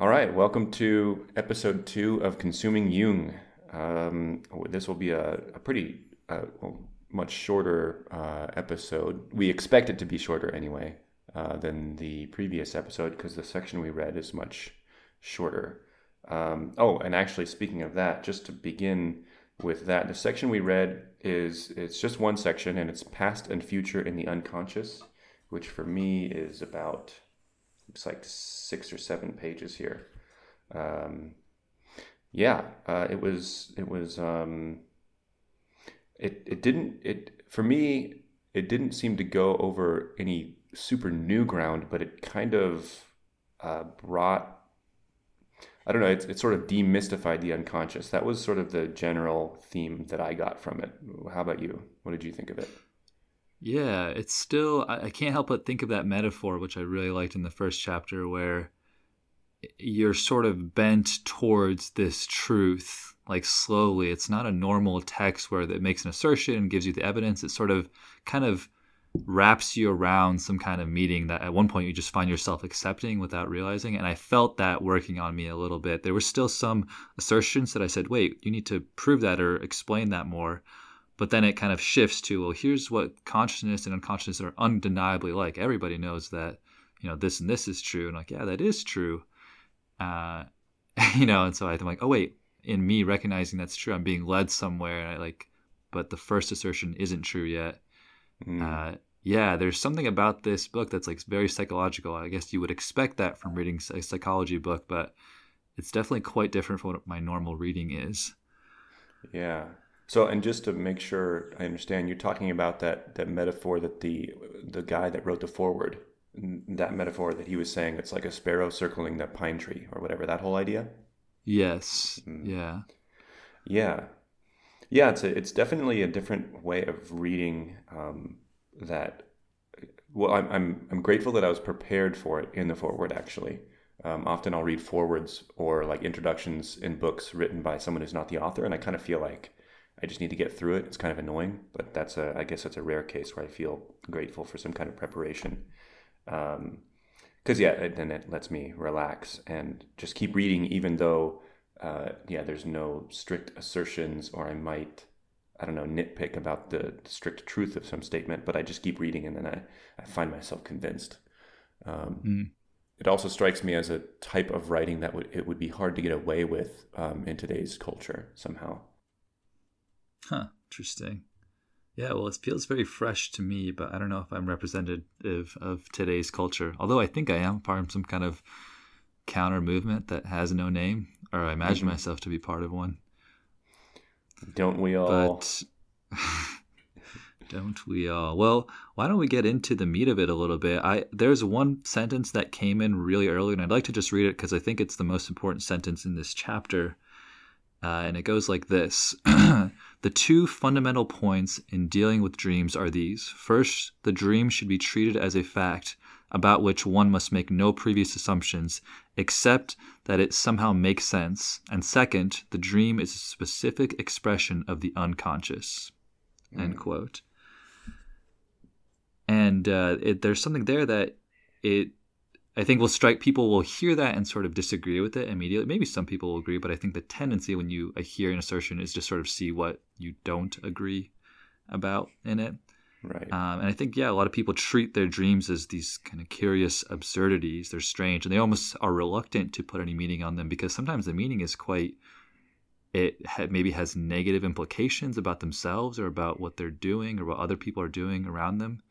All right, welcome to episode two of Consuming Jung. Um, this will be a, a pretty uh, much shorter uh, episode. We expect it to be shorter anyway uh, than the previous episode because the section we read is much shorter. Um, oh, and actually, speaking of that, just to begin with that, the section we read is it's just one section and it's past and future in the unconscious, which for me is about looks like six or seven pages here. Um, yeah, uh, it was it was um, it it didn't it for me it didn't seem to go over any super new ground, but it kind of uh, brought I don't know, it, it sort of demystified the unconscious. That was sort of the general theme that I got from it. How about you? What did you think of it? Yeah, it's still, I, I can't help but think of that metaphor, which I really liked in the first chapter, where you're sort of bent towards this truth, like slowly. It's not a normal text where it makes an assertion and gives you the evidence. It sort of kind of wraps you around some kind of meeting that at one point you just find yourself accepting without realizing. And I felt that working on me a little bit. There were still some assertions that I said, wait, you need to prove that or explain that more. But then it kind of shifts to, well, here's what consciousness and unconsciousness are undeniably like. Everybody knows that, you know, this and this is true. And like, yeah, that is true. Uh, you know, and so I'm like, oh, wait, in me recognizing that's true, I'm being led somewhere. And I like, but the first assertion isn't true yet Mm. Uh, yeah, there's something about this book that's like very psychological. I guess you would expect that from reading a psychology book, but it's definitely quite different from what my normal reading is. Yeah. So, and just to make sure I understand, you're talking about that that metaphor that the the guy that wrote the foreword, that metaphor that he was saying, it's like a sparrow circling that pine tree or whatever. That whole idea. Yes. Mm. Yeah. Yeah. Yeah, it's a, it's definitely a different way of reading um, that. Well, I'm, I'm I'm grateful that I was prepared for it in the foreword. Actually, um, often I'll read forewords or like introductions in books written by someone who's not the author, and I kind of feel like I just need to get through it. It's kind of annoying, but that's a I guess that's a rare case where I feel grateful for some kind of preparation. because um, yeah, then it lets me relax and just keep reading, even though uh, yeah, there's no strict assertions, or I might, I don't know, nitpick about the, strict truth of some statement, but I just keep reading and then I, I find myself convinced. Um, mm. It also strikes me as a type of writing that would it would be hard to get away with um, in today's culture somehow. Huh. Interesting. Yeah, well, it feels very fresh to me, but I don't know if I'm representative of today's culture. Although I think I am part of some kind of counter movement that has no name, or I imagine mm-hmm. myself to be part of one. Don't we all? But don't we all? Well, why don't we get into the meat of it a little bit? I there's one sentence that came in really early, and I'd like to just read it because I think it's the most important sentence in this chapter. Uh, and it goes like this The two fundamental points in dealing with dreams are these. First, the dream should be treated as a fact about which one must make no previous assumptions, except that it somehow makes sense. And second, the dream is a specific expression of the unconscious. Mm. End quote. And uh, it, there's something there that it, I think, will strike people will hear that and sort of disagree with it immediately. Maybe some people will agree, but I think the tendency when you hear an assertion is to sort of see what you don't agree about in it. Right. Um, and I think, yeah, a lot of people treat their dreams as these kind of curious absurdities. They're strange, and they almost are reluctant to put any meaning on them because sometimes the meaning is quite. It ha- maybe has negative implications about themselves or about what they're doing or what other people are doing around them,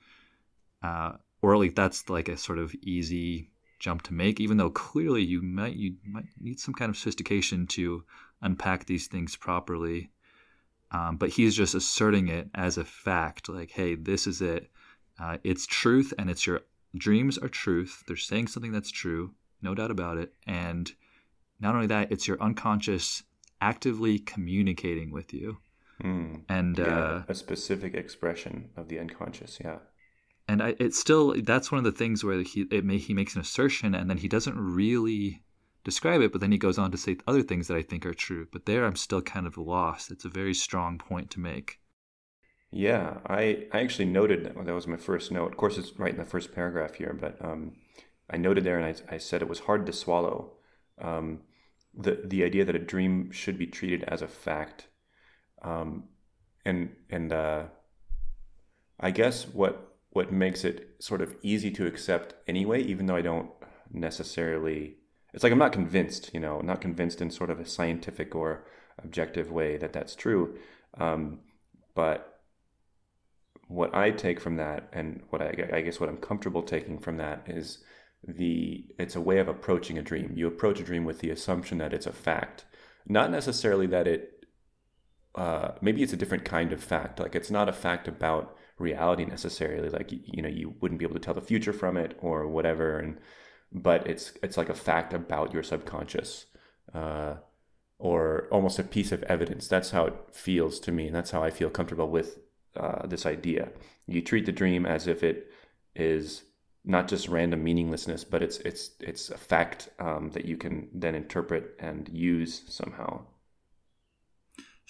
uh, or like that's like a sort of easy jump to make. Even though clearly you might you might need some kind of sophistication to unpack these things properly. Um, but he's just asserting it as a fact like, hey, this is it. Uh, it's truth and it's your dreams are truth. They're saying something that's true, no doubt about it. And not only that, it's your unconscious actively communicating with you. Mm. And yeah, uh, a specific expression of the unconscious. Yeah. And I, it's still that's one of the things where he may, he makes an assertion and then he doesn't really describe it, but then he goes on to say other things that I think are true. But there, I'm still kind of lost. It's a very strong point to make. Yeah, I, I actually noted that, that was my first note. Of course, it's right in the first paragraph here, but um, I noted there and I, I said it was hard to swallow um, the the idea that a dream should be treated as a fact, um, and and uh, I guess what what makes it sort of easy to accept anyway, even though I don't necessarily. It's like I'm not convinced, you know, not convinced in sort of a scientific or objective way that that's true. Um, but what I take from that, and what I, I guess what I'm comfortable taking from that is the it's a way of approaching a dream. You approach a dream with the assumption that it's a fact, not necessarily that it. Uh, maybe it's a different kind of fact. Like it's not a fact about reality necessarily. Like you know, you wouldn't be able to tell the future from it or whatever. And but it's it's like a fact about your subconscious. Uh, or almost a piece of evidence. That's how it feels to me, and that's how I feel comfortable with uh, this idea. You treat the dream as if it is not just random meaninglessness, but it's it's it's a fact um, that you can then interpret and use somehow.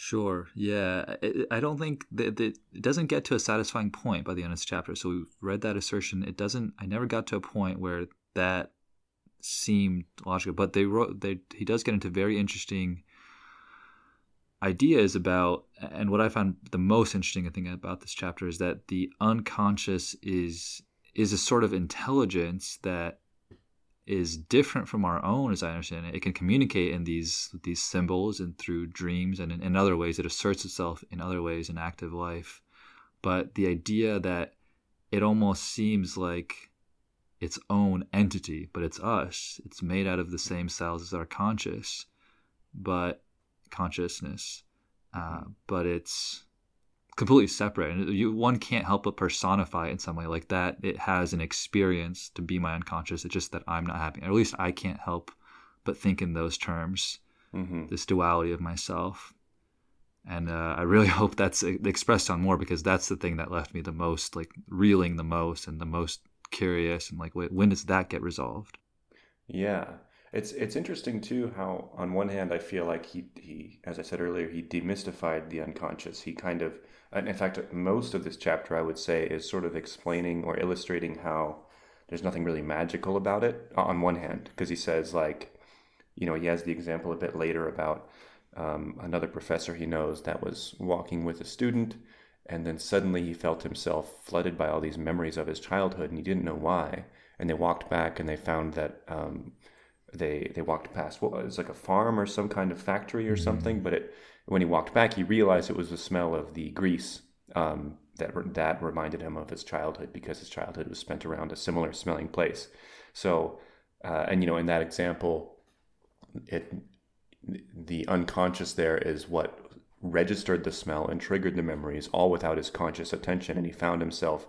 Sure. Yeah. I don't think that it doesn't get to a satisfying point by the end of this chapter. So we've read that assertion. It doesn't. I never got to a point where that seemed logical, but they wrote. They he does get into very interesting ideas about, and what I found the most interesting thing about this chapter is that the unconscious is is a sort of intelligence that is different from our own, as I understand it. It can communicate in these these symbols and through dreams and in, in other ways. It asserts itself in other ways in active life. But the idea that it almost seems like its own entity, but it's us. It's made out of the same cells as our conscious, but consciousness, uh, but it's completely separate. And you, one can't help but personify it in some way like that. It has an experience to be my unconscious. It's just that I'm not having, or at least I can't help but think in those terms. Mm-hmm. This duality of myself. And uh, I really hope that's expressed on more because that's the thing that left me the most, like reeling the most and the most curious and like when does that get resolved yeah it's it's interesting too how on one hand i feel like he he as i said earlier he demystified the unconscious he kind of in fact most of this chapter i would say is sort of explaining or illustrating how there's nothing really magical about it on one hand because he says like you know he has the example a bit later about um, another professor he knows that was walking with a student and then suddenly he felt himself flooded by all these memories of his childhood and he didn't know why and they walked back and they found that um, they they walked past what was like a farm or some kind of factory or mm-hmm. something but it when he walked back he realized it was the smell of the grease um, that that reminded him of his childhood because his childhood was spent around a similar smelling place. So uh, and you know in that example it the unconscious there is what registered the smell and triggered the memories all without his conscious attention. And he found himself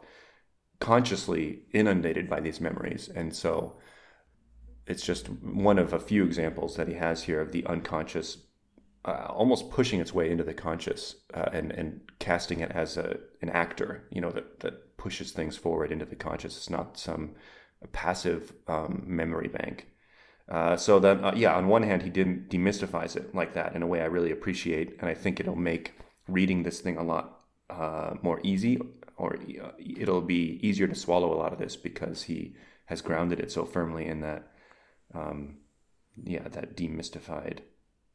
consciously inundated by these memories. And so it's just one of a few examples that he has here of the unconscious uh, almost pushing its way into the conscious uh, and and casting it as a an actor you know that that pushes things forward into the conscious. It's not some passive um, memory bank. Uh, so then, uh, yeah, on one hand, he didn't demystifies it like that in a way I really appreciate, and I think it'll make reading this thing a lot uh, more easy, or uh, it'll be easier to swallow a lot of this because he has grounded it so firmly in that, um, yeah, that demystified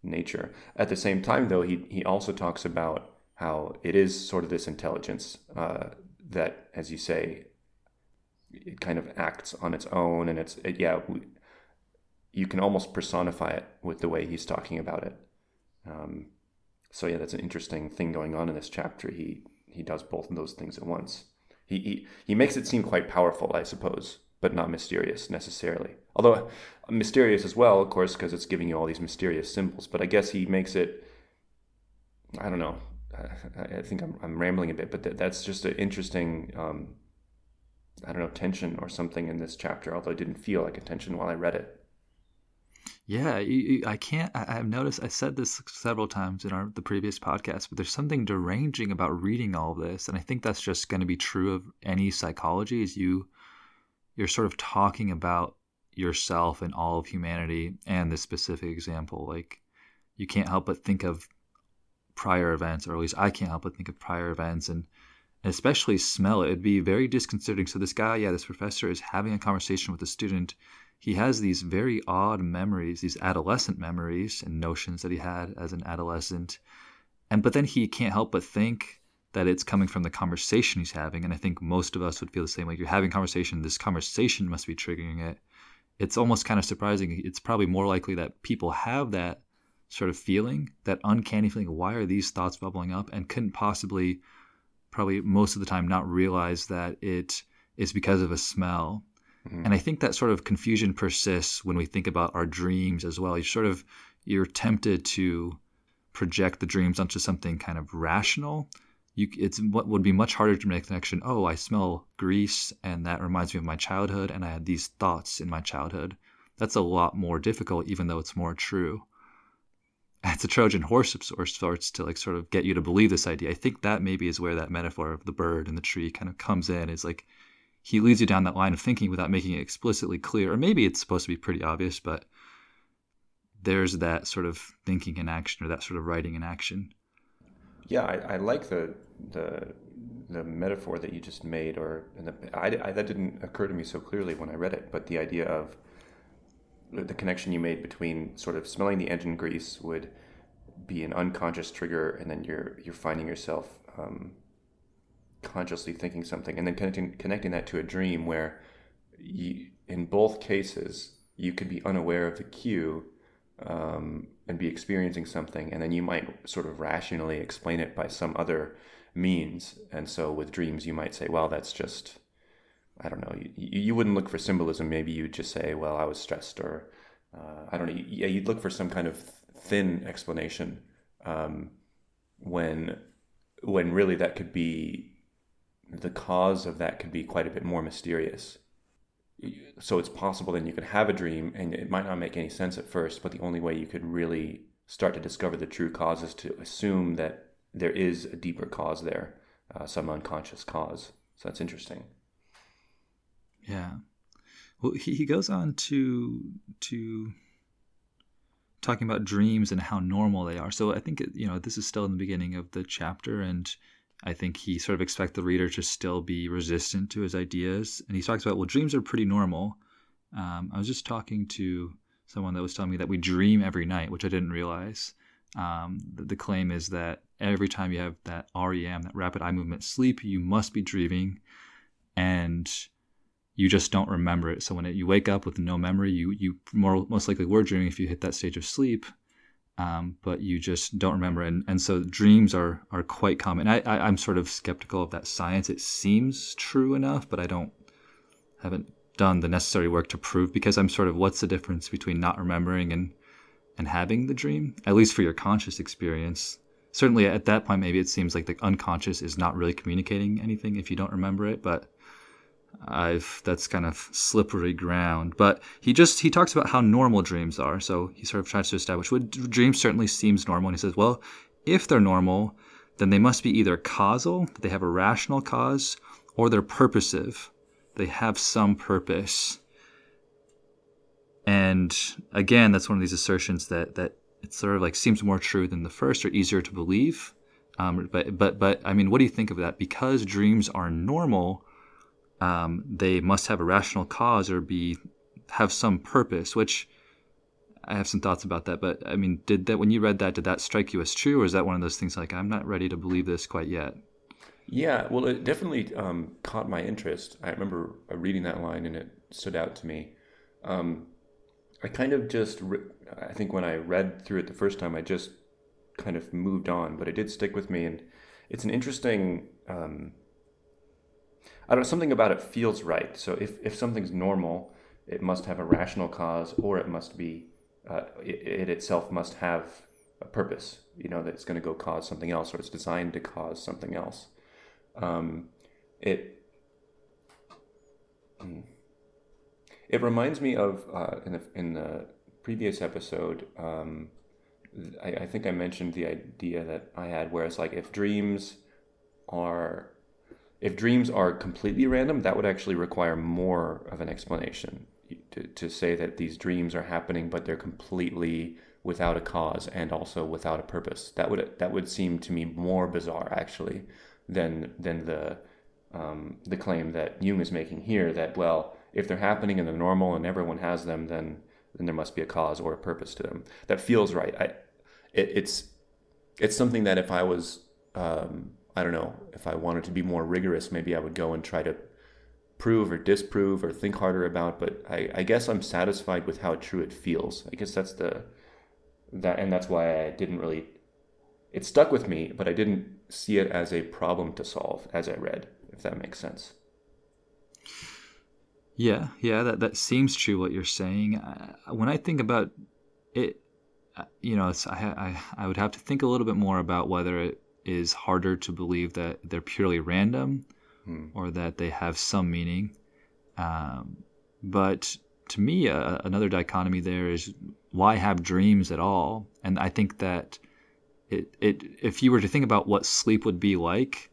nature. At the same time, though, he he also talks about how it is sort of this intelligence uh, that, as you say, it kind of acts on its own, and it's it, yeah. We, you can almost personify it with the way he's talking about it. Um, so yeah, that's an interesting thing going on in this chapter. He he does both of those things at once. He he, he makes it seem quite powerful, I suppose, but not mysterious necessarily. Although mysterious as well, of course, because it's giving you all these mysterious symbols. But I guess he makes it. I don't know. I, I think I'm, I'm rambling a bit, but that, that's just an interesting. Um, I don't know tension or something in this chapter. Although it didn't feel like a tension while I read it. Yeah, you, I can't. I, have noticed. I said this several times in our the previous podcast, but there's something deranging about reading all of this, and I think that's just going to be true of any psychology. Is you, you're sort of talking about yourself and all of humanity, and this specific example, like you can't help but think of prior events, or at least I can't help but think of prior events, and especially smell it. It'd be very disconcerting. So this guy, yeah, this professor is having a conversation with a student he has these very odd memories, these adolescent memories and notions that he had as an adolescent. And but then he can't help but think that it's coming from the conversation he's having. And I think most of us would feel the same way. You're having conversation, this conversation must be triggering it. It's almost kind of surprising. It's probably more likely that people have that sort of feeling, that uncanny feeling, why are these thoughts bubbling up? And couldn't possibly, probably most of the time, not realize that it is because of a smell. Mm-hmm. And I think that sort of confusion persists when we think about our dreams as well. You sort of, you're tempted to project the dreams onto something kind of rational. You, it's what would be much harder to make the connection. Oh, I smell grease, and that reminds me of my childhood, and I had these thoughts in my childhood. That's a lot more difficult, even though it's more true it's a Trojan horse of sorts to like sort of get you to believe this idea. I think that maybe is where that metaphor of the bird and the tree kind of comes in. Is like he leads you down that line of thinking without making it explicitly clear, or maybe it's supposed to be pretty obvious, but there's that sort of thinking in action or that sort of writing in action. Yeah, I, I like the the the metaphor that you just made, or the, I, I, that didn't occur to me so clearly when I read it, but the idea of the connection you made between sort of smelling the engine grease would be an unconscious trigger, and then you're you're finding yourself um, consciously thinking something, and then connecting connecting that to a dream where, you, in both cases, you could be unaware of the cue um, and be experiencing something, and then you might sort of rationally explain it by some other means. And so, with dreams, you might say, "Well, that's just." I don't know. You, you wouldn't look for symbolism. Maybe you'd just say, "Well, I was stressed," or uh, I don't know. Yeah, you'd look for some kind of thin explanation um, when when really that could be the cause of that could be quite a bit more mysterious. So it's possible then you could have a dream and it might not make any sense at first, but the only way you could really start to discover the true cause is to assume that there is a deeper cause there, uh, some unconscious cause. So that's interesting. Yeah. Well, he, he goes on to to talking about dreams and how normal they are. So I think you know this is still in the beginning of the chapter, and I think he sort of expects the reader to still be resistant to his ideas. And he talks about well, dreams are pretty normal. Um, I was just talking to someone that was telling me that we dream every night, which I didn't realize. Um, the, claim is that every time you have that REM, that rapid eye movement sleep, you must be dreaming, and you just don't remember it. So when it, you wake up with no memory, you you more most likely were dreaming if you hit that stage of sleep, um, but you just don't remember. And and so dreams are are quite common. I, I am sort of skeptical of that science. It seems true enough, but I don't haven't done the necessary work to prove because I'm sort of what's the difference between not remembering and and having the dream at least for your conscious experience certainly at that point maybe it seems like the unconscious is not really communicating anything if you don't remember it but I've that's kind of slippery ground. But he just he talks about how normal dreams are. So he sort of tries to establish what dreams certainly seems normal. And he says, well, if they're normal, then they must be either causal, that they have a rational cause, or they're purposive. They have some purpose. And again, that's one of these assertions that that it sort of like seems more true than the first or easier to believe. Um, but but but I mean, what do you think of that? Because dreams are normal, um, they must have a rational cause or be have some purpose. Which I have some thoughts about that. But I mean, did that when you read that, did that strike you as true, or is that one of those things like I'm not ready to believe this quite yet? Yeah, well, it definitely um, caught my interest. I remember reading that line and it stood out to me. Um, I kind of just, re- I think when I read through it the first time, I just kind of moved on, but it did stick with me. And it's an interesting um, I don't know, something about it feels right. So if, if something's normal, it must have a rational cause or it must be, uh, it, it, itself must have a purpose, you know, that it's going to go cause something else or it's designed to cause something else. Um, it, hmm. it reminds me of, uh, in, the, in the previous episode, um, I, I think I mentioned the idea that I had where it's like if dreams are if dreams are completely random, that would actually require more of an explanation to, to say that these dreams are happening, but they're completely without a cause and also without a purpose. That would that would seem to me more bizarre actually than than the um, the claim that Jung is making here that well, if they're happening and they're normal and everyone has them, then then there must be a cause or a purpose to them. That feels right. I, it, it's it's something that if I was um, I don't know if I wanted to be more rigorous, maybe I would go and try to prove or disprove or think harder about. But I, I guess I'm satisfied with how true it feels. I guess that's the that and that's why I didn't really. It stuck with me, but I didn't see it as a problem to solve as I read. If that makes sense. Yeah, yeah, that that seems true. What you're saying. Uh, when I think about it, uh, you know, I, I I would have to think a little bit more about whether it is harder to believe that they're purely random, hmm. or that they have some meaning. Um, but to me, uh, another dichotomy there is why have dreams at all? And I think that it it if you were to think about what sleep would be like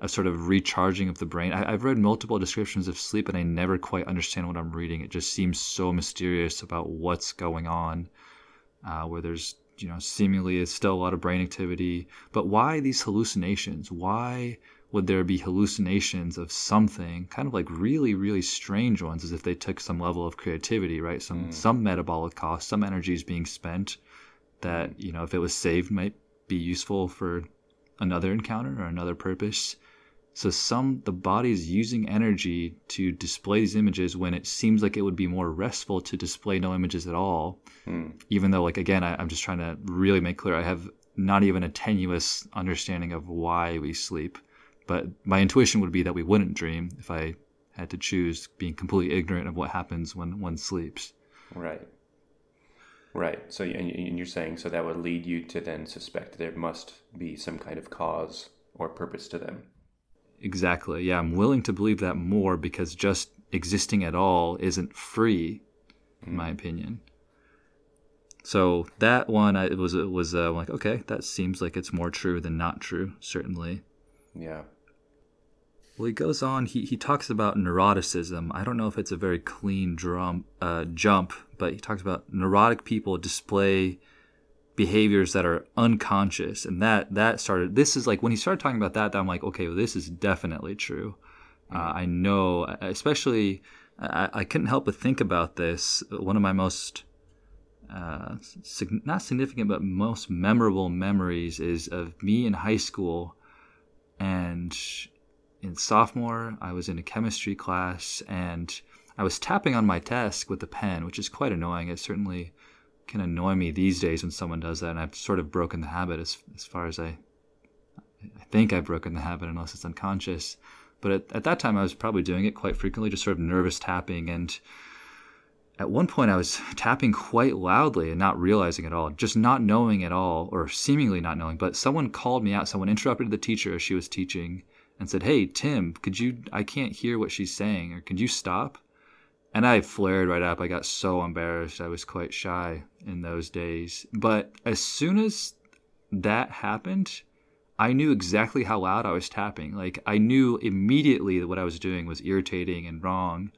a sort of recharging of the brain. I, have read multiple descriptions of sleep and I never quite understand what I'm reading. It just seems so mysterious about what's going on, uh, where there's you know seemingly is still a lot of brain activity. But why these hallucinations? Why would there be hallucinations of something kind of like really really strange ones as if they took some level of creativity right some mm. some metabolic cost some energy is being spent that you know if it was saved might be useful for another encounter or another purpose so some the body is using energy to display these images when it seems like it would be more restful to display no images at all. Hmm. Even though, like again, I, I'm just trying to really make clear I have not even a tenuous understanding of why we sleep. But my intuition would be that we wouldn't dream if I had to choose being completely ignorant of what happens when one sleeps. Right. Right. So, and you're saying so that would lead you to then suspect there must be some kind of cause or purpose to them. Exactly. Yeah, I'm willing to believe that more because just existing at all isn't free, in mm. my opinion. So that one, I was it was uh, like, okay, that seems like it's more true than not true, certainly. Yeah. Well, he goes on. He he talks about neuroticism. I don't know if it's a very clean drum uh, jump, but he talks about neurotic people display behaviors that are unconscious. And that that started this is like when he started talking about that, that i'm like okay well, this is definitely true. Uh, mm-hmm. i know especially I, I, couldn't help but think about this one of my most uh, sig- not significant but most memorable memories is of me in high school and in sophomore i was in a chemistry class and i was tapping on my desk with a pen which is quite annoying. It certainly can annoy me these days when someone does that, and I've sort of broken the habit as as far as I I think I've broken the habit unless it's unconscious. But at, at that time, I was probably doing it quite frequently, just sort of nervous tapping. And at one point, I was tapping quite loudly and not realizing at all, just not knowing at all, or seemingly not knowing. But someone called me out. Someone interrupted the teacher as she was teaching and said, "Hey, Tim, could you? I can't hear what she's saying, or could you stop?" And I flared right up. I got so embarrassed. I was quite shy in those days. But as soon as that happened, I knew exactly how loud I was tapping. Like I knew immediately that what I was doing was irritating and wrong.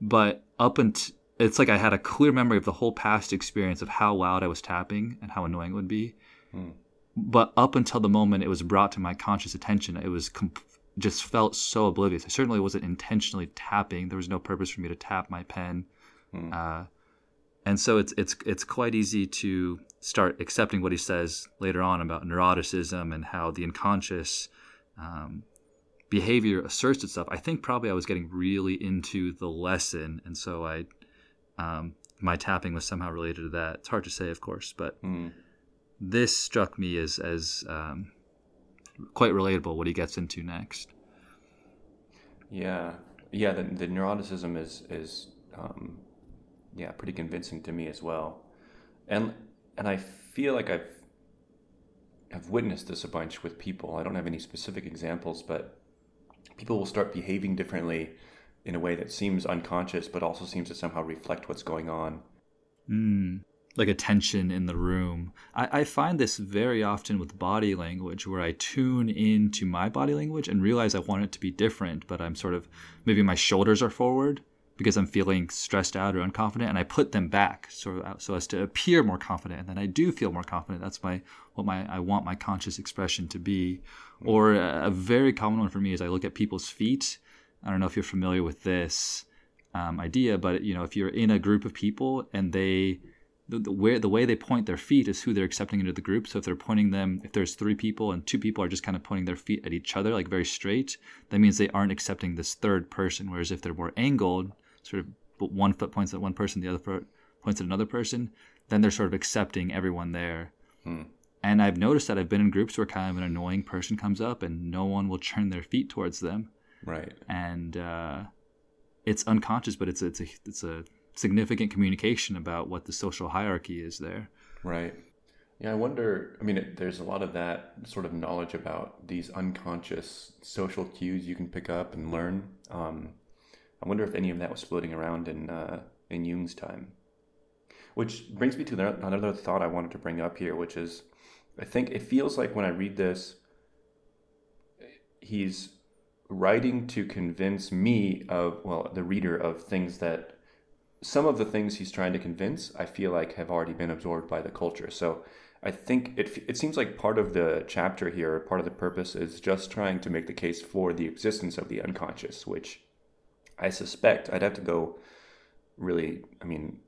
But up until it's like I had a clear memory of the whole past experience of how loud I was tapping and how annoying it would be. Hmm. But up until the moment it was brought to my conscious attention, it was com- just felt so oblivious. I certainly wasn't intentionally tapping. There was no purpose for me to tap my pen. Hmm. Uh, and so it's it's it's quite easy to start accepting what he says later on about neuroticism and how the unconscious um, behavior asserts itself. I think probably I was getting really into the lesson, and so I um, my tapping was somehow related to that. It's hard to say, of course, but hmm. this struck me as as um, quite relatable what he gets into next. Yeah, yeah. The, the neuroticism is is um, yeah pretty convincing to me as well, and and I feel like I've I've witnessed this a bunch with people. I don't have any specific examples, but people will start behaving differently in a way that seems unconscious, but also seems to somehow reflect what's going on. Mm like a tension in the room. I, I, find this very often with body language where I tune into my body language and realize I want it to be different, but I'm sort of maybe my shoulders are forward because I'm feeling stressed out or unconfident, and I put them back so so as to appear more confident, and then I do feel more confident. That's my what my I want my conscious expression to be. Or a, a very common one for me is I look at people's feet. I don't know if you're familiar with this um, idea, but you know, if you're in a group of people and they the, the, where the way they point their feet is who they're accepting into the group. So if they're pointing them, if there's three people and two people are just kind of pointing their feet at each other, like very straight, that means they aren't accepting this third person. Whereas if they're more angled, sort of one foot points at one person, the other foot points at another person, then they're sort of accepting everyone there. Hmm. And I've noticed that I've been in groups where kind of an annoying person comes up and no one will turn their feet towards them. Right. And uh, it's unconscious, but it's it's a it's a significant communication about what the social hierarchy is there. Right. Yeah, I wonder. I mean, there's a lot of that sort of knowledge about these unconscious social cues you can pick up and learn. Um, I wonder if any of that was floating around in uh, in Jung's time. Which brings me to another thought I wanted to bring up here, which is, I think it feels like when I read this, he's writing to convince me of well, the reader of things that some of the things he's trying to convince, I feel like have already been absorbed by the culture. So I think it, it seems like part of the chapter here, part of the purpose is just trying to make the case for the existence of the unconscious, which I suspect I'd have to go really, I mean,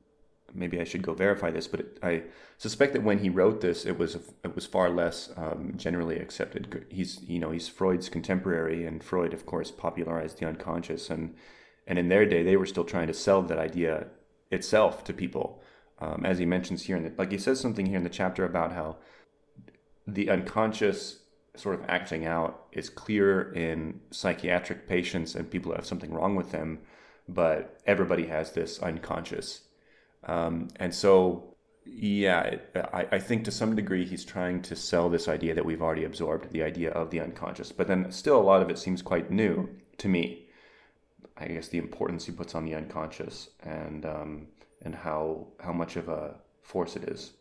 maybe I should go verify this, but it, I suspect that when he wrote this, it was it was far less um, generally accepted. He's you know he's Freud's contemporary, and Freud, of course, popularized the unconscious, and and in their day, they were still trying to sell that idea itself to people. Um, as he mentions here, in the, like he says something here in the chapter about how the unconscious sort of acting out is clear in psychiatric patients and people who have something wrong with them, but everybody has this unconscious. Um, and so, yeah, I, I think to some degree he's trying to sell this idea that we've already absorbed, the idea of the unconscious. But then still, a lot of it seems quite new to me. I guess the importance he puts on the unconscious and um, and how how much of a force it is,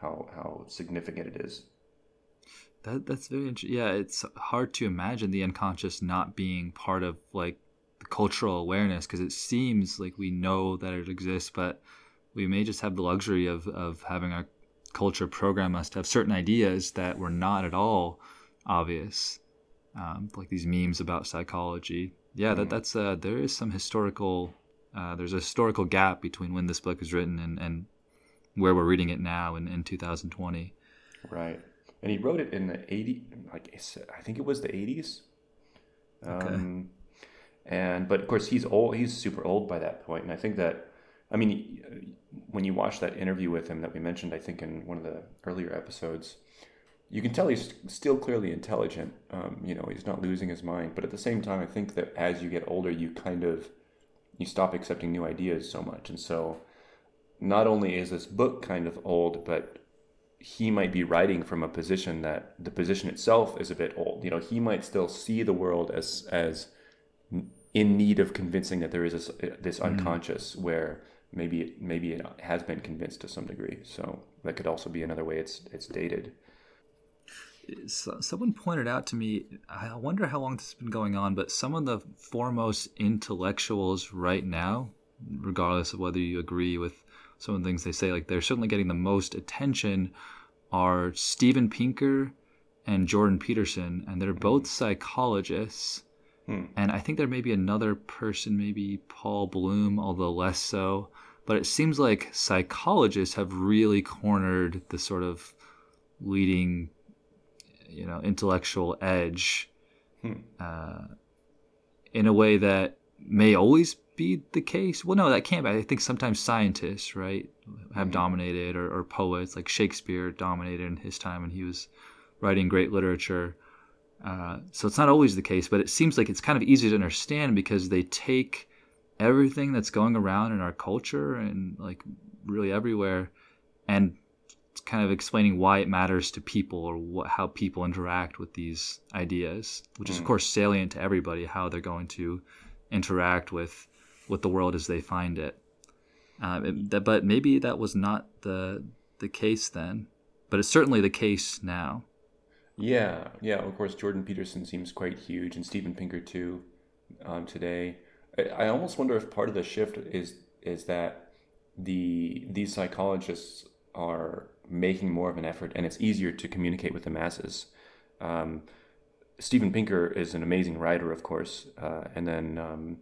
how how significant it is. That that's very interesting. Yeah, it's hard to imagine the unconscious not being part of like the cultural awareness because it seems like we know that it exists, but we may just have the luxury of of having our culture program us to have certain ideas that were not at all obvious, um, like these memes about psychology yeah, that, mm. that's uh, there is some historical uh, there's a historical gap between when this book was written and, and where we're reading it now in, in 2020. Right, and he wrote it in the 80 like I think it was the 80s. Okay. Um, and but of course he's old. He's super old by that point. point, and I think that I mean when you watch that interview with him that we mentioned, I think in one of the earlier episodes you can tell he's still clearly intelligent. Um, you know, he's not losing his mind. But at the same time, I think that as you get older, you kind of you stop accepting new ideas so much. And so, not only is this book kind of old, but he might be writing from a position that the position itself is a bit old. You know, he might still see the world as as in need of convincing that there is this, this mm-hmm. unconscious where maybe it, maybe it has been convinced to some degree. So that could also be another way it's it's dated someone pointed out to me i wonder how long this has been going on but some of the foremost intellectuals right now regardless of whether you agree with some of the things they say like they're certainly getting the most attention are steven pinker and jordan peterson and they're both psychologists hmm. and i think there may be another person maybe paul bloom although less so but it seems like psychologists have really cornered the sort of leading you know intellectual edge hmm. uh, in a way that may always be the case. Well, no, that can't be. I think sometimes scientists, right, have mm-hmm. dominated, or, or, poets like Shakespeare dominated in his time when he was writing great literature. Uh, so it's not always the case, but it seems like it's kind of easy to understand because they take everything that's going around in our culture and like really everywhere and kind of explaining why it matters to people or what, how people interact with these ideas, which mm. is of mm. course salient to everybody how they're going to interact with with the world as they find it. Um, it that, but maybe that was not the the case then, but it's certainly the case now. Yeah, yeah. Of course, Jordan Peterson seems quite huge, and Steven Pinker too. Um, today, I, I almost wonder if part of the shift is is that the these psychologists are making more of an effort and it's easier to communicate with the masses. Um, Steven Pinker is an amazing writer, of course, uh, and then um,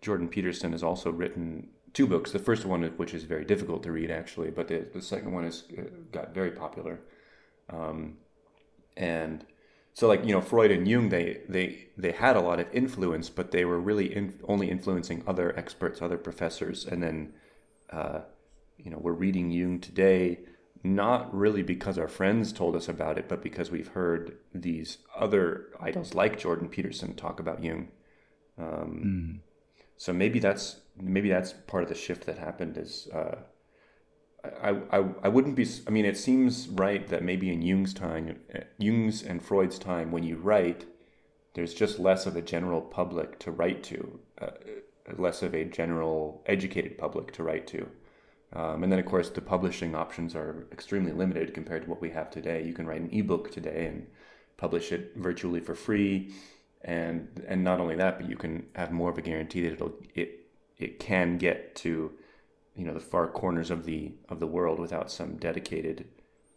Jordan Peterson has also written two books. The first one, which is very difficult to read, actually, but the, the second one has uh, got very popular. Um, and so, like you know, Freud and Jung, they they they had a lot of influence, but they were really in, only influencing other experts, other professors, and then, uh, you know, we're reading Jung today not really because our friends told us about it, but because we've heard these other idols like Jordan Peterson talk about Jung. Um, mm. So maybe that's maybe that's part of the shift that happened. Is uh, I, I I wouldn't be. I mean, it seems right that maybe in Jung's time, Jung's and Freud's time, when you write, there's just less of a general public to write to, uh, less of a general educated public to write to. Um, and then, of course, the publishing options are extremely limited compared to what we have today. You can write an ebook today and publish it virtually for free, and and not only that, but you can have more of a guarantee that it'll it it can get to you know the far corners of the of the world without some dedicated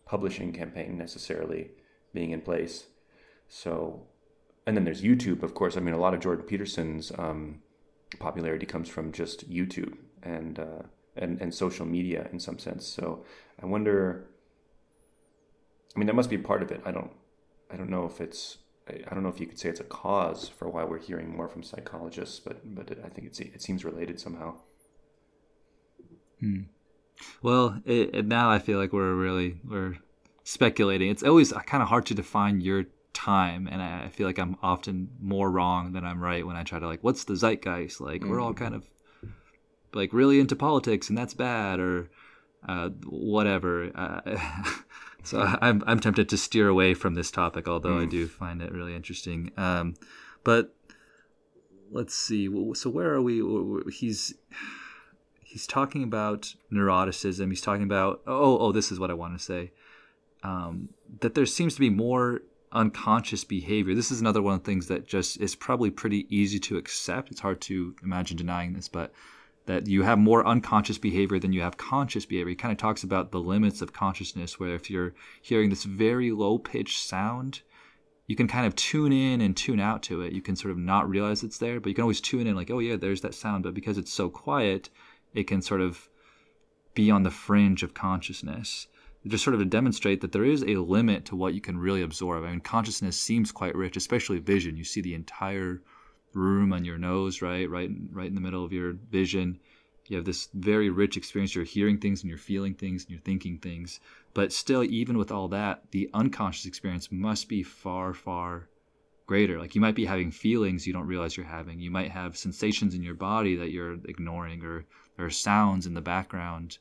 publishing campaign necessarily being in place. So, and then there's YouTube, of course. I mean, a lot of Jordan Peterson's um, popularity comes from just YouTube and. Uh, and, and social media in some sense. So I wonder. I mean, that must be part of it. I don't. I don't know if it's. I don't know if you could say it's a cause for why we're hearing more from psychologists, but but I think it's it seems related somehow. Hmm. Well, it, it, now I feel like we're really we're speculating. It's always kind of hard to define your time, and I, I, feel like I'm often more wrong than I'm right when I try to like, what's the zeitgeist? Like mm. we're all mm-hmm. kind of like really into politics and that's bad or uh, whatever. Uh, so I'm I'm tempted to steer away from this topic, although mm. I do find it really interesting. Um, but let's see. So where are we? He's he's talking about neuroticism. He's talking about oh oh this is what I want to say. Um, that there seems to be more unconscious behavior. This is another one of the things that just is probably pretty easy to accept. It's hard to imagine denying this, but that you have more unconscious behavior than you have conscious behavior. He kind of talks about the limits of consciousness, where if you're hearing this very low pitched sound, you can kind of tune in and tune out to it. You can sort of not realize it's there, but you can always tune in, like, oh, yeah, there's that sound. But because it's so quiet, it can sort of be on the fringe of consciousness. Just sort of to demonstrate that there is a limit to what you can really absorb. I mean, consciousness seems quite rich, especially vision. You see the entire room on your nose, right, right, right in the middle of your vision. You have this very rich experience. You're hearing things and you're feeling things and you're thinking things. But still, even with all that, the unconscious experience must be far, far greater. Like you might be having feelings you don't realize you're having. You might have sensations in your body that you're ignoring, or there are sounds in the background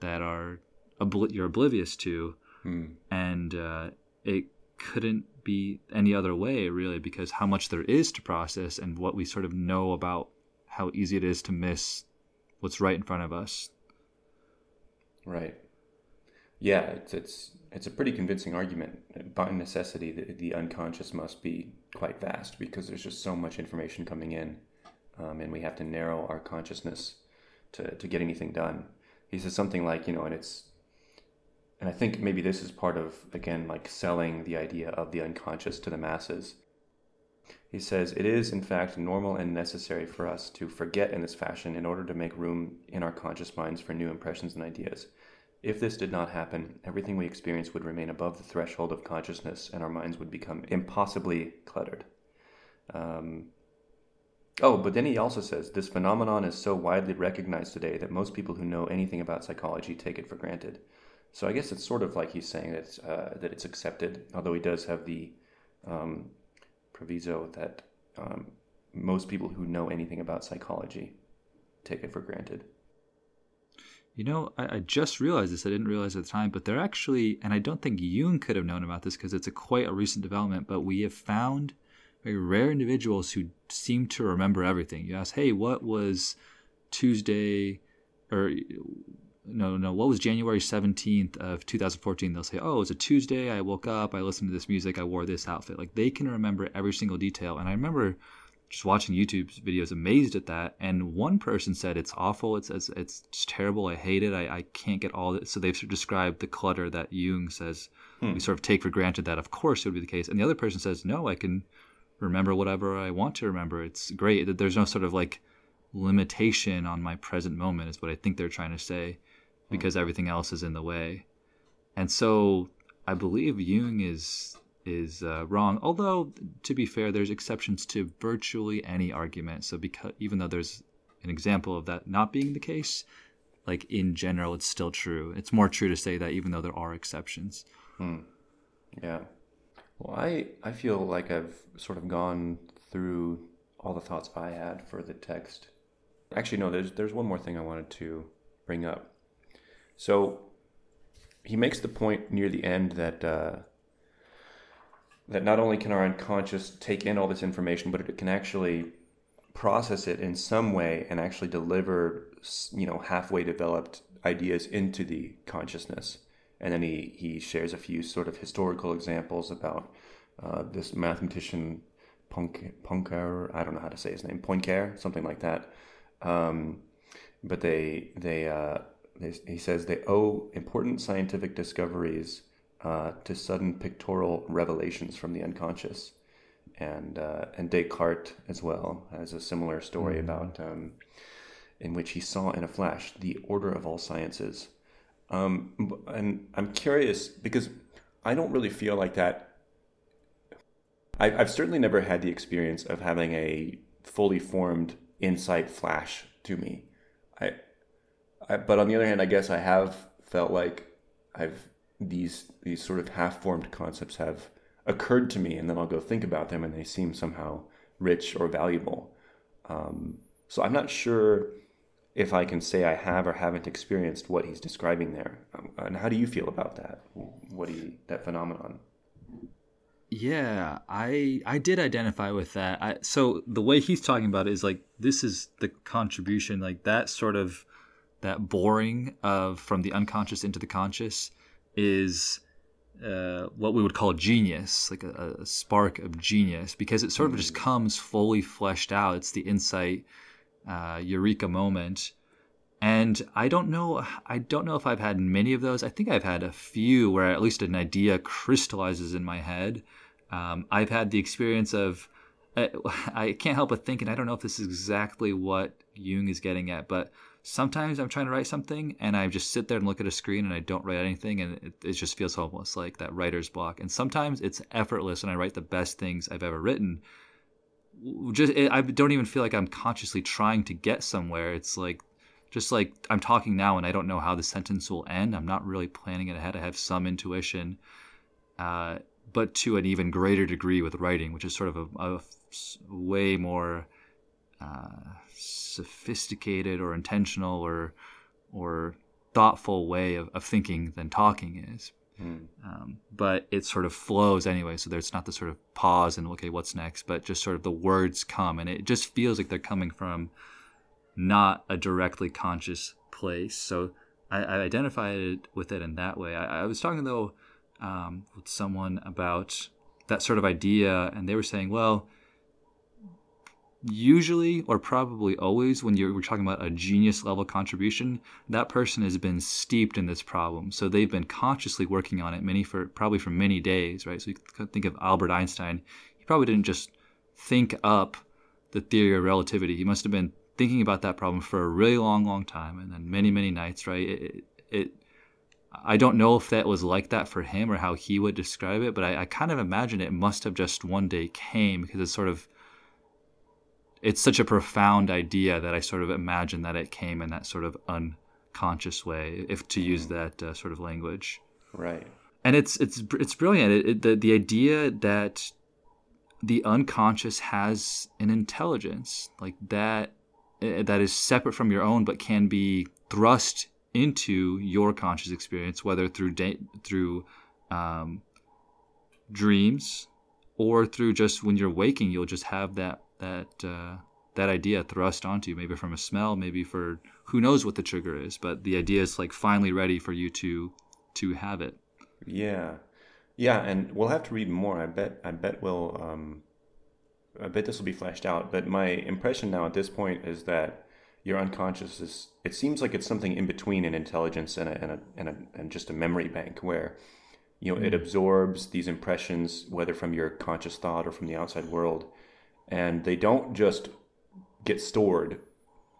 that are obli- you're oblivious to, hmm. and uh, it couldn't be any other way, really, because how much there is to process and what we sort of know about how easy it is to miss what's right in front of us. Right. Yeah, it's it's it's a pretty convincing argument. By necessity, the, the unconscious must be quite vast because there's just so much information coming in, um, and we have to narrow our consciousness to to get anything done. He says something like, you know, and it's and I think maybe this is part of, again, like selling the idea of the unconscious to the masses. He says, It is, in fact, normal and necessary for us to forget in this fashion in order to make room in our conscious minds for new impressions and ideas. If this did not happen, everything we experience would remain above the threshold of consciousness and our minds would become impossibly cluttered. Um, oh, but then he also says this phenomenon is so widely recognized today that most people who know anything about psychology take it for granted. So I guess it's sort of like he's saying that it's, uh, that it's accepted, although he does have the um, proviso that um, most people who know anything about psychology take it for granted. You know, I, I, just realized this. I didn't realize at the time, but they're actually, and I don't think Jung could have known about this because it's a quite a recent development. But we have found very rare individuals who seem to remember everything. You ask, hey, what was Tuesday, or no, no, what was January 17th of 2014? They'll say, oh, it was a Tuesday. I woke up, I listened to this music, I wore this outfit. Like they can remember every single detail. And I remember just watching YouTube videos, amazed at that. And one person said it's awful, it's it's, it's terrible, I hate it, I, I can't get all this. So they've described the clutter that Jung says hmm. we sort of take for granted that, of course, it would be the case. And the other person says, no, I can remember whatever I want to remember. It's great. There's no sort of like limitation on my present moment is what I think they're trying to say because everything else is in the way. And so I believe Jung is is uh, wrong. Although to be fair, there's exceptions to virtually any argument. So because even though there's an example of that not being the case, like in general, it's still true. It's more true to say that even though there are exceptions. Hmm. Yeah. Well, I I feel like I've sort of gone through all the thoughts I had for the text. Actually, no. There's there's one more thing I wanted to bring up. So he makes the point near the end that uh, that not only can our unconscious take in all this information, but it can actually process it in some way and actually deliver, you know, halfway developed ideas into the consciousness. And then he, he shares a few sort of historical examples about uh, this mathematician Poincare, I don't know how to say his name, Poincare, something like that. Um, but they they, uh, he says they owe important scientific discoveries uh, to sudden pictorial revelations from the unconscious, and uh, and Descartes as well has a similar story mm-hmm. about um, in which he saw in a flash the order of all sciences. Um, and I'm curious because I don't really feel like that. I, I've certainly never had the experience of having a fully formed insight flash to me. I, I, but on the other hand, I guess I have felt like I've these these sort of half formed concepts have occurred to me, and then I'll go think about them, and they seem somehow rich or valuable. Um, so I'm not sure if I can say I have or haven't experienced what he's describing there. Um, and how do you feel about that? What do you, that phenomenon? Yeah, I I did identify with that. I, so the way he's talking about it is like this is the contribution, like that sort of that boring of from the unconscious into the conscious is uh, what we would call genius, like a, a, spark of genius, because it sort of just mm. comes fully fleshed out. It's the insight, uh, eureka moment. And I don't know. I don't know if I've had many of those. I think I've had a few where at least an idea crystallizes in my head. Um, I've had the experience of. I, I can't help but thinking. I don't know if this is exactly what Jung is getting at, but sometimes I'm trying to write something and I just sit there and look at a screen and I don't write anything and it, it just feels almost like that writer's block. And sometimes it's effortless and I write the best things I've ever written. Just it, I don't even feel like I'm consciously trying to get somewhere. It's like just like I'm talking now and I don't know how the sentence will end. I'm not really planning it ahead. I have some intuition, uh, but to an even greater degree with writing, which is sort of a, a way more. Uh, sophisticated or intentional or or thoughtful way of, of thinking than talking is. Mm. Um, but it sort of flows anyway, so there's not the sort of pause and okay, what's next, but just sort of the words come, and it just feels like they're coming from not a directly conscious place. So I, I identified it with it in that way. I, I was talking though um, with someone about that sort of idea, and they were saying, well, usually or probably always when you're we're talking about a genius level contribution that person has been steeped in this problem. So they've been consciously working on it many for probably for many days right? So you could think of albert einstein. He probably didn't just think up the theory of relativity. He must have been thinking about that problem for a really long long time and then many many nights right? It, it I don't know if that was like that for him or how he would describe it, but I, I kind of imagine it must have just one day came because it's sort of it's such a profound idea that I sort of imagine that it came in that sort of unconscious way, if to use mm. that uh, sort of language. Right. And it's it's it's brilliant. It, it, the the idea that the unconscious has an intelligence like that eh, that is separate from your own, but can be thrust into your conscious experience, whether through through um, dreams or through just when you're waking, you'll just have that that uh, that idea thrust onto you, maybe from a smell, maybe for who knows what the trigger is, but the idea is like finally ready for you to to have it. Yeah, yeah, and we'll have to read more. I bet. I bet we'll. Um, I bet this will be fleshed out. But my impression now at this point is that your unconscious is. It seems like it's something in between an intelligence and a and a and, a, and just a memory bank where. You know, mm. it absorbs these impressions, whether from your conscious thought or from the outside world, and they don't just get stored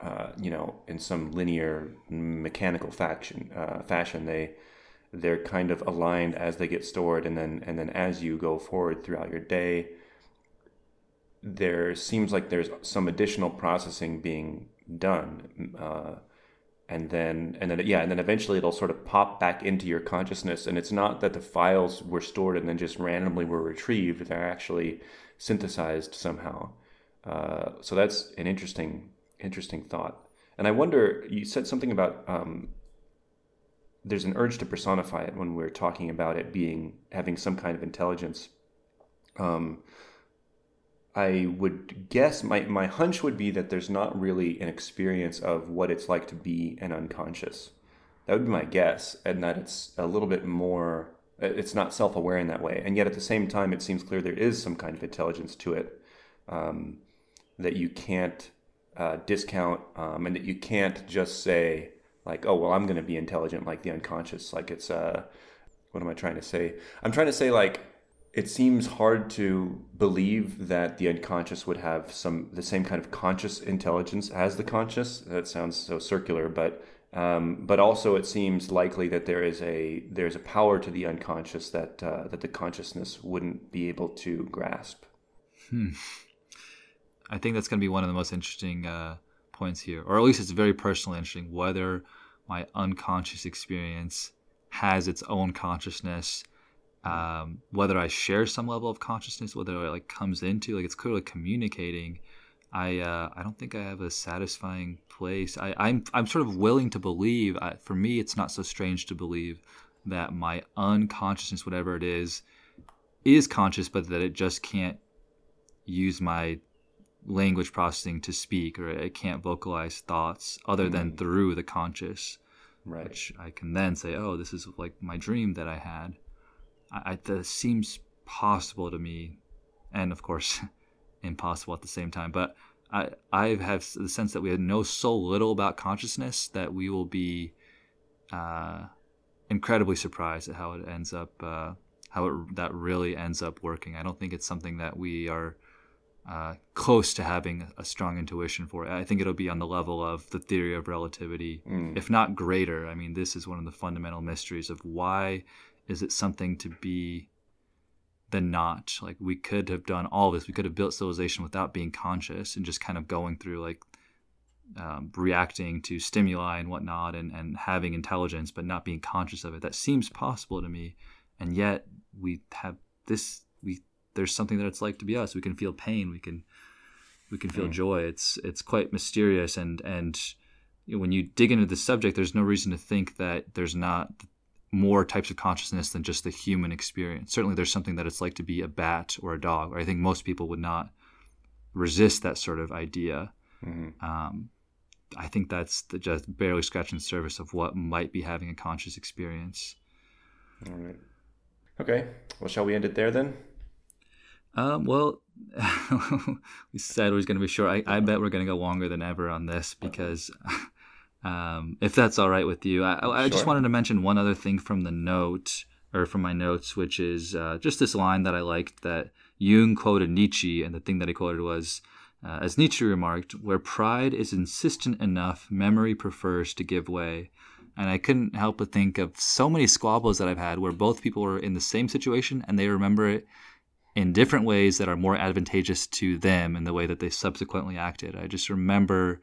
uh, you know, in some linear mechanical uh, fashion. They they're kind of aligned as they get stored, and then and then as you go forward throughout your day, there seems like there's some additional processing being done. Uh, and then and then yeah and then eventually it'll sort of pop back into your consciousness. And it's not that the files were stored and then just randomly were retrieved. They're actually synthesized somehow. Uh, so that's an interesting interesting thought. And i wonder you said something about um, there's an urge to personify it when we're talking about it being having some kind of intelligence. Um, I would guess my, my hunch would be that there's not really an experience of what it's like to be an unconscious. That would be my guess, and that it's a little bit more, it's not self aware in that way. And yet at the same time, it seems clear there is some kind of intelligence to it um, that you can't uh, discount um, and that you can't just say, like, oh, well, I'm going to be intelligent like the unconscious. Like it's, uh, what am I trying to say? I'm trying to say, like, it seems hard to believe that the unconscious would have some the same kind of conscious intelligence as the conscious. That sounds so circular, but um, but also it seems likely that there is a there's a power to the unconscious that uh, that the consciousness wouldn't be able to grasp. Hmm. I think that's going to be one of the most interesting uh, points here, or at least it's very personally interesting whether my unconscious experience has its own consciousness um, whether I share some level of consciousness, whether it like comes into like it's clearly communicating. I uh, I don't think I have a satisfying place. I, I'm I'm sort of willing to believe. I, for me, it's not so strange to believe that my unconsciousness, whatever it is, is conscious, but that it just can't use my language processing to speak, or it can't vocalize thoughts other than mm. through the conscious. Right. Which I can then say, oh, this is like my dream that I had. I, that seems possible to me, and of course, impossible at the same time. But I I have the sense that we know so little about consciousness that we will be uh, incredibly surprised at how it ends up, uh, how it, that really ends up working. I don't think it's something that we are. Uh, close to having a strong intuition for it. I think it'll be on the level of the theory of relativity, mm. if not greater. I mean, this is one of the fundamental mysteries of why is it something to be the not? Like we could have done all this. We could have built civilization without being conscious and just kind of going through like um, reacting to stimuli and whatnot and, and having intelligence but not being conscious of it. That seems possible to me. And yet we have this we there's something that it's like to be us. We can feel pain. We can we can feel mm. joy. It's it's quite mysterious and and when you dig into the subject, there's no reason to think that there's not more types of consciousness than just the human experience. Certainly, there's something that it's like to be a bat or a dog. Or I think most people would not resist that sort of idea. Mm-hmm. Um, I think that's the, just barely scratching the surface of what might be having a conscious experience. All right. Okay. Well, shall we end it there then? Um, well, we said it was going to be short. I, I bet we're going to go longer than ever on this because um, if that's all right with you. I, I sure. just wanted to mention one other thing from the note or from my notes, which is uh, just this line that I liked that Jung quoted Nietzsche, and the thing that he quoted was, uh, as Nietzsche remarked, "Where pride is insistent enough, memory prefers to give way." And I couldn't help but think of so many squabbles that I've had where both people were in the same situation and they remember it in different ways that are more advantageous to them in the way that they subsequently acted. I just remember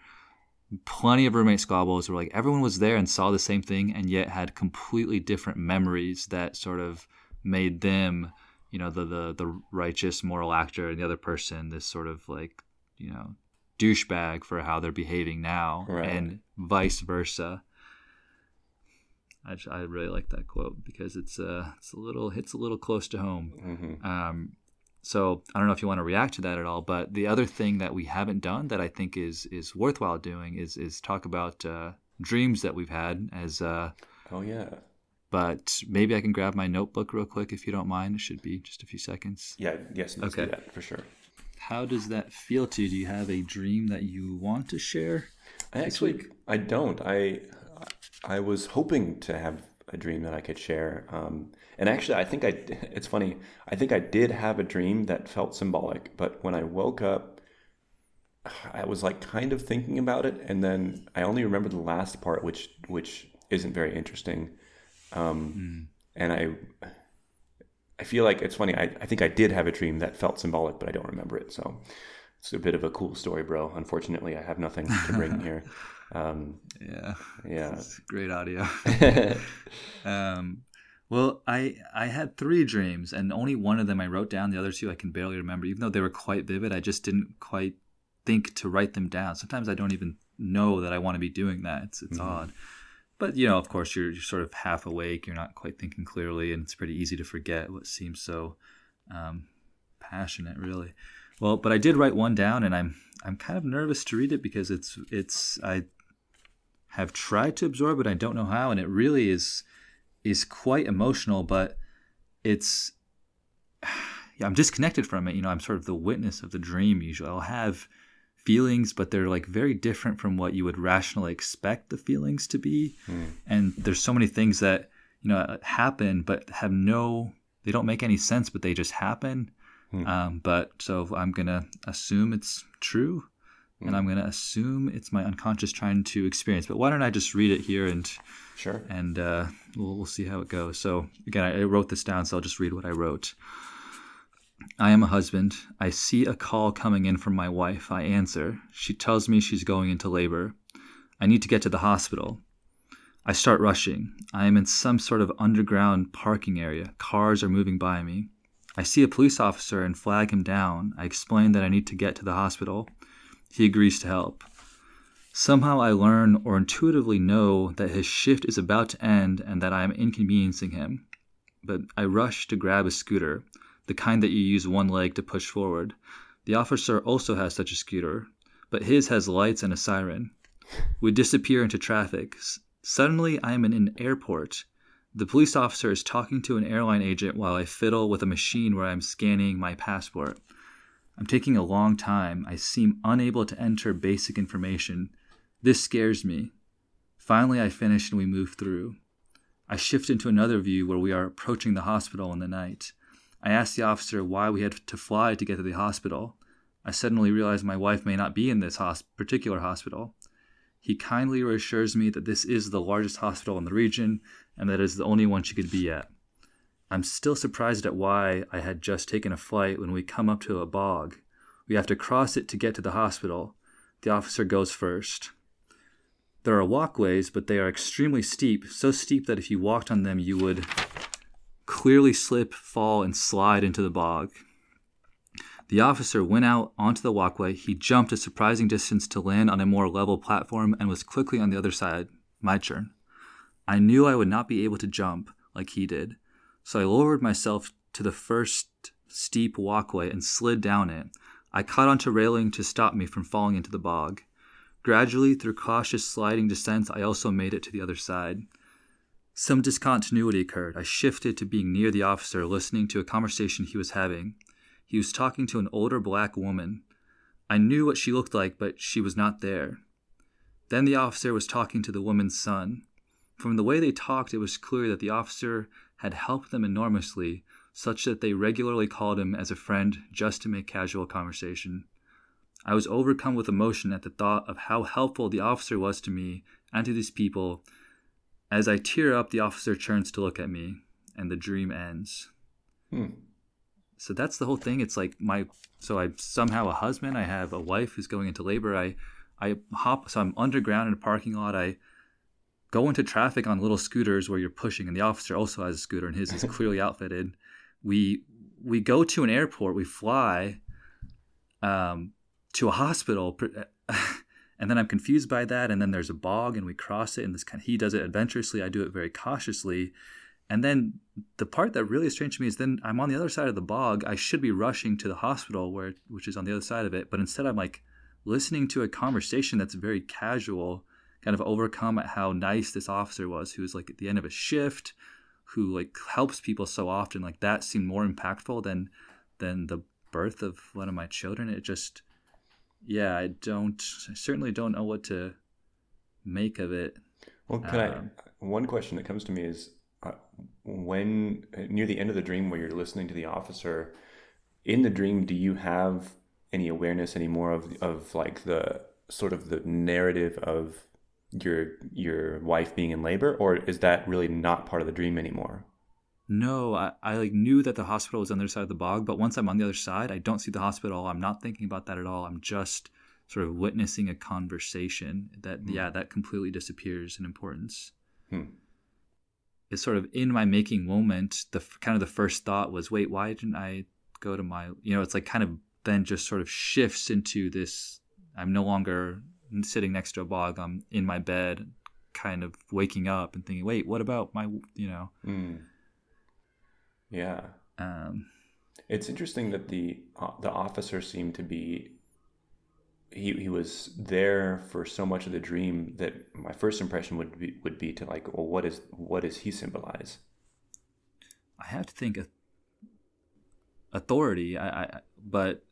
plenty of roommate squabbles where like everyone was there and saw the same thing and yet had completely different memories that sort of made them you know the the, the righteous moral actor and the other person this sort of like you know douchebag for how they're behaving now right. and vice versa I, I really like that quote because it's uh it's a little hits a little close to home mm-hmm. um so I don't know if you want to react to that at all, but the other thing that we haven't done that I think is is worthwhile doing is is talk about uh, dreams that we've had as. Uh, oh yeah. But maybe I can grab my notebook real quick if you don't mind. It should be just a few seconds. Yeah. Yes. Let's okay. do that for sure. How does that feel to you? Do you have a dream that you want to share? I actually I don't. I I was hoping to have a dream that I could share. Um, and actually, I think I, it's funny, I think I did have a dream that felt symbolic, but when I woke up, I was like kind of thinking about it, and then I only remember the last part, which which isn't very interesting. Um, mm. And I I feel like it's funny. I, I think I did have a dream that felt symbolic, but I don't remember it. So it's a bit of a cool story, bro. Unfortunately, I have nothing to bring here. Um, yeah, yeah, great audio. um, well, I I had three dreams, and only one of them I wrote down. The other two I can barely remember, even though they were quite vivid. I just didn't quite think to write them down. Sometimes I don't even know that I want to be doing that. It's it's mm-hmm. odd. But you know, of course, you're, you're sort of half awake. You're not quite thinking clearly, and it's pretty easy to forget what seems so um, passionate, really. Well, but I did write one down, and I'm I'm kind of nervous to read it because it's it's I have tried to absorb it. I don't know how, and it really is is quite emotional, but it's yeah, I'm disconnected from it. You know, I'm sort of the witness of the dream. Usually, I'll have feelings, but they're like very different from what you would rationally expect the feelings to be. Mm. And there's so many things that you know happen, but have no, they don't make any sense, but they just happen. Mm. Um, but so I'm gonna assume it's true, mm. and I'm gonna assume it's my unconscious trying to experience. But why don't I just read it here and sure, and uh, we'll, we'll see how it goes. So again, I wrote this down, so I'll just read what I wrote. I am a husband. I see a call coming in from my wife. I answer. She tells me she's going into labor. I need to get to the hospital. I start rushing. I am in some sort of underground parking area. Cars are moving by me. I see a police officer and flag him down. I explain that I need to get to the hospital. He agrees to help. Somehow I learn or intuitively know that his shift is about to end and that I am inconveniencing him. But I rush to grab a scooter the kind that you use one leg to push forward. The officer also has such a scooter, but his has lights and a siren. We disappear into traffic. Suddenly, I am in an airport. The police officer is talking to an airline agent while I fiddle with a machine where I'm scanning my passport. I'm taking a long time. I seem unable to enter basic information. This scares me. Finally, I finish and we move through. I shift into another view where we are approaching the hospital in the night. I ask the officer why we had to fly to get to the hospital. I suddenly realize my wife may not be in this hosp- particular hospital. He kindly reassures me that this is the largest hospital in the region and that is the only one she could be at. I'm still surprised at why I had just taken a flight when we come up to a bog. We have to cross it to get to the hospital. The officer goes first. There are walkways, but they are extremely steep, so steep that if you walked on them, you would clearly slip, fall, and slide into the bog. The officer went out onto the walkway. He jumped a surprising distance to land on a more level platform and was quickly on the other side. My turn. I knew I would not be able to jump like he did, so I lowered myself to the first steep walkway and slid down it. I caught onto railing to stop me from falling into the bog. Gradually, through cautious sliding descents, I also made it to the other side. Some discontinuity occurred. I shifted to being near the officer, listening to a conversation he was having. He was talking to an older black woman. I knew what she looked like, but she was not there. Then the officer was talking to the woman's son. From the way they talked, it was clear that the officer had helped them enormously, such that they regularly called him as a friend just to make casual conversation. I was overcome with emotion at the thought of how helpful the officer was to me and to these people as I tear up, the officer turns to look at me, and the dream ends. Hmm. So that's the whole thing. It's like my so I'm somehow a husband. I have a wife who's going into labor. I I hop so I'm underground in a parking lot. I go into traffic on little scooters where you're pushing, and the officer also has a scooter, and his is clearly outfitted. We we go to an airport. We fly um, to a hospital. and then I'm confused by that. And then there's a bog, and we cross it, and this kind of, he does it adventurously. I do it very cautiously. And then the part that really is strange to me is then I'm on the other side of the bog. I should be rushing to the hospital, where which is on the other side of it, but instead I'm like listening to a conversation that's very casual, kind of overcome at how nice this officer was, who was like at the end of a shift, who like helps people so often. Like that seemed more impactful than than the birth of one of my children. It just yeah, I don't. I certainly don't know what to make of it. Well, can um, I? One question that comes to me is uh, when near the end of the dream, where you're listening to the officer, in the dream, do you have any awareness anymore of of like the sort of the narrative of your your wife being in labor, or is that really not part of the dream anymore? No, I, I like knew that the hospital was on the other side of the bog, but once I'm on the other side, I don't see the hospital. I'm not thinking about that at all. I'm just sort of witnessing a conversation that mm. yeah, that completely disappears in importance. Hmm. It's sort of in my making moment. The kind of the first thought was, wait, why didn't I go to my? You know, it's like kind of then just sort of shifts into this. I'm no longer sitting next to a bog. I'm in my bed, kind of waking up and thinking, wait, what about my? You know. Mm yeah. Um, it's interesting that the uh, the officer seemed to be he, he was there for so much of the dream that my first impression would be would be to like well what is what does he symbolize i have to think of authority I, I but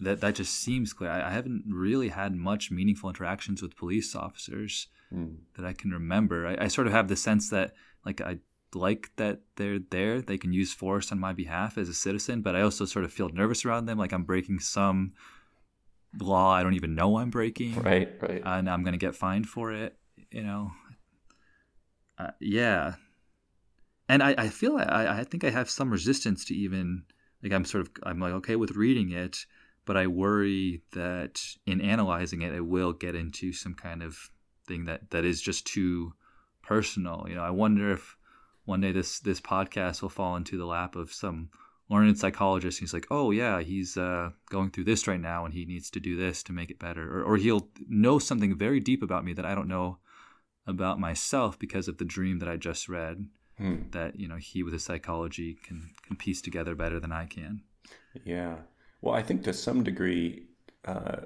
that that just seems clear I, I, haven't really had much meaningful interactions with police officers mm. that i can remember I, I sort of have the sense that like i like that they're there. They can use force on my behalf as a citizen, but I also sort of feel nervous around them, like I'm breaking some law I don't even know I'm breaking. Right, right. And I'm going to get fined for it, you know. Uh, yeah. And I, I feel I, I think I have some resistance to even like I'm sort of I'm like okay with reading it, but I worry that in analyzing it, it will get into some kind of thing that that is just too personal. You know, I wonder if one day this this podcast will fall into the lap of some learned psychologist. He's like, oh yeah, he's uh, going through this right now, and he needs to do this to make it better, or, or he'll know something very deep about me that I don't know about myself because of the dream that I just read. Hmm. That you know he with his psychology can can piece together better than I can. Yeah, well, I think to some degree, uh,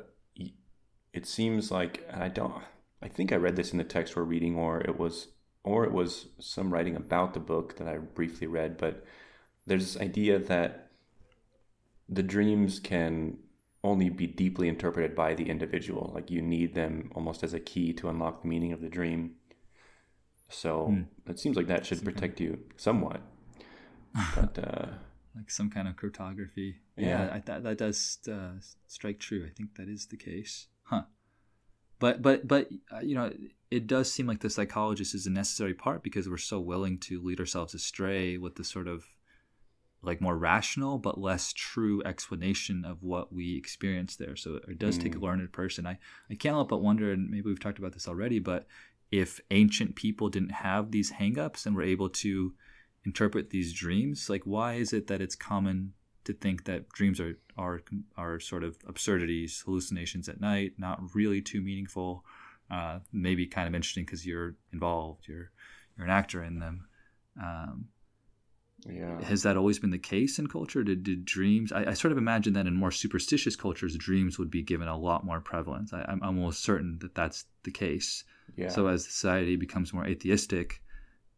it seems like I don't. I think I read this in the text we're reading, or it was or it was some writing about the book that I briefly read, but there's this idea that the dreams can only be deeply interpreted by the individual. Like you need them almost as a key to unlock the meaning of the dream. So hmm. it seems like that should protect you somewhat. But uh, like some kind of cryptography. Yeah, yeah I, that that does uh, strike true. I think that is the case. Huh. But but but uh, you know it does seem like the psychologist is a necessary part because we're so willing to lead ourselves astray with the sort of like more rational but less true explanation of what we experience there. So it does mm. take a mm. learned person. I, I can't help but wonder, and maybe we've talked about this already, but if ancient people didn't have these hangups and were able to interpret these dreams, like why is it that it's common to think that dreams are are are sort of absurdities, hallucinations at night, not really too meaningful? uh, maybe kind of interesting because you're involved, you're you're an actor in them. Um, yeah. Has that always been the case in culture? Did, did dreams? I, I, sort of imagine that in more superstitious cultures, dreams would be given a lot more prevalence. I, am almost certain that that's the case. Yeah. So as society becomes more atheistic,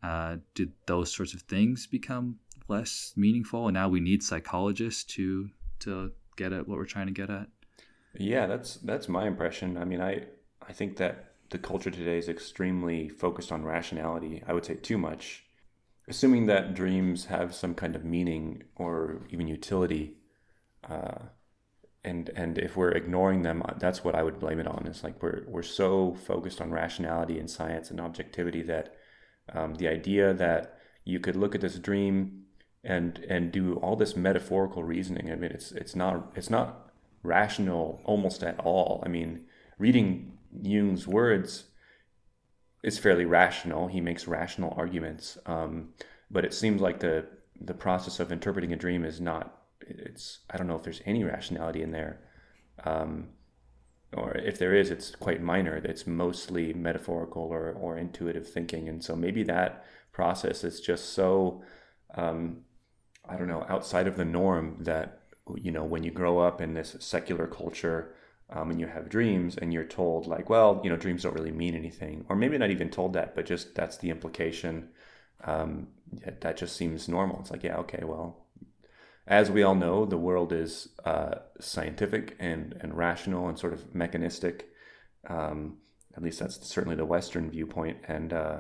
uh, did those sorts of things become less meaningful? And now we need psychologists to to get at what we're trying to get at. Yeah, that's that's my impression. I mean, I I think that the culture today is extremely focused on rationality. I would say too much. Assuming that dreams have some kind of meaning or even utility, uh, and and if we're ignoring them, uh, that's what I would blame it on. It's like we're we're so focused on rationality and science and objectivity that um, the idea that you could look at this dream and and do all this metaphorical reasoning. I mean, it's it's not it's not rational almost at all. I mean, reading Jung's words is fairly rational. He makes rational arguments, um, but it seems like the the process of interpreting a dream is not. It's I don't know if there's any rationality in there, um, or if there is, it's quite minor. It's mostly metaphorical or or intuitive thinking, and so maybe that process is just so. Um, I don't know, outside of the norm that you know when you grow up in this secular culture um, and you have dreams and you're told like well you know dreams don't really mean anything or maybe not even told that but just that's the implication um, that just seems normal. It's like yeah okay well as we all know the world is uh, scientific and, and rational and sort of mechanistic um, at least that's certainly the western viewpoint and uh,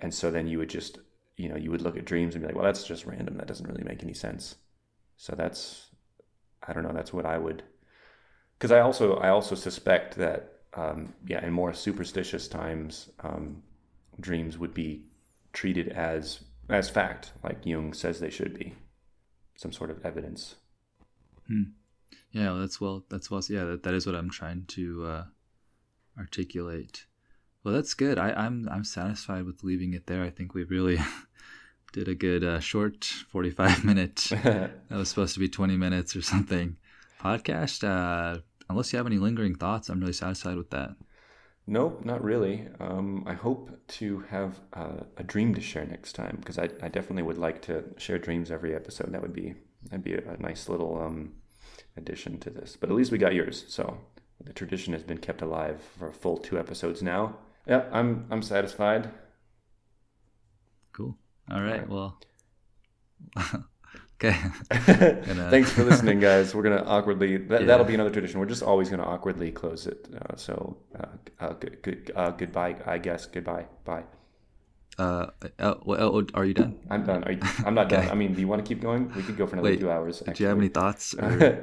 and so then you would just you know you would look at dreams and be like well that's just random that doesn't really make any sense so that's I don't know. That's what I would, because I also I also suspect that um, yeah, in more superstitious times, um, dreams would be treated as as fact, like Jung says they should be, some sort of evidence. Hmm. Yeah, that's well. That's well. Yeah, that, that is what I'm trying to uh, articulate. Well, that's good. I, I'm I'm satisfied with leaving it there. I think we really did a good uh, short 45 minute. that was supposed to be 20 minutes or something. Podcast. Uh, unless you have any lingering thoughts, I'm really satisfied with that. Nope, not really. Um, I hope to have uh, a dream to share next time because I, I definitely would like to share dreams every episode. That would be that'd be a, a nice little um, addition to this. But at least we got yours, so the tradition has been kept alive for a full two episodes now. Yeah, I'm I'm satisfied. Cool. All right. Well. okay. Thanks for listening, guys. We're gonna awkwardly that, yeah. that'll be another tradition. We're just always gonna awkwardly close it. Uh, so, uh, uh, good, good, uh, goodbye. I guess goodbye. Bye. Uh, uh well, oh, are you done? I'm done. You, I'm not okay. done. I mean, do you want to keep going? We could go for another Wait, two hours. Actually. Do you have any thoughts? uh,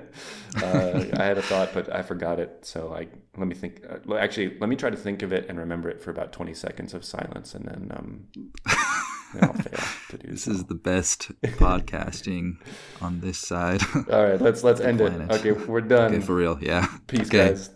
I had a thought, but I forgot it. So I let me think. Uh, actually, let me try to think of it and remember it for about 20 seconds of silence, and then um, then I'll fail to do. This so. is the best podcasting on this side. All right, let's let's end planet. it. Okay, we're done. Okay, for real. Yeah. Peace, okay. guys.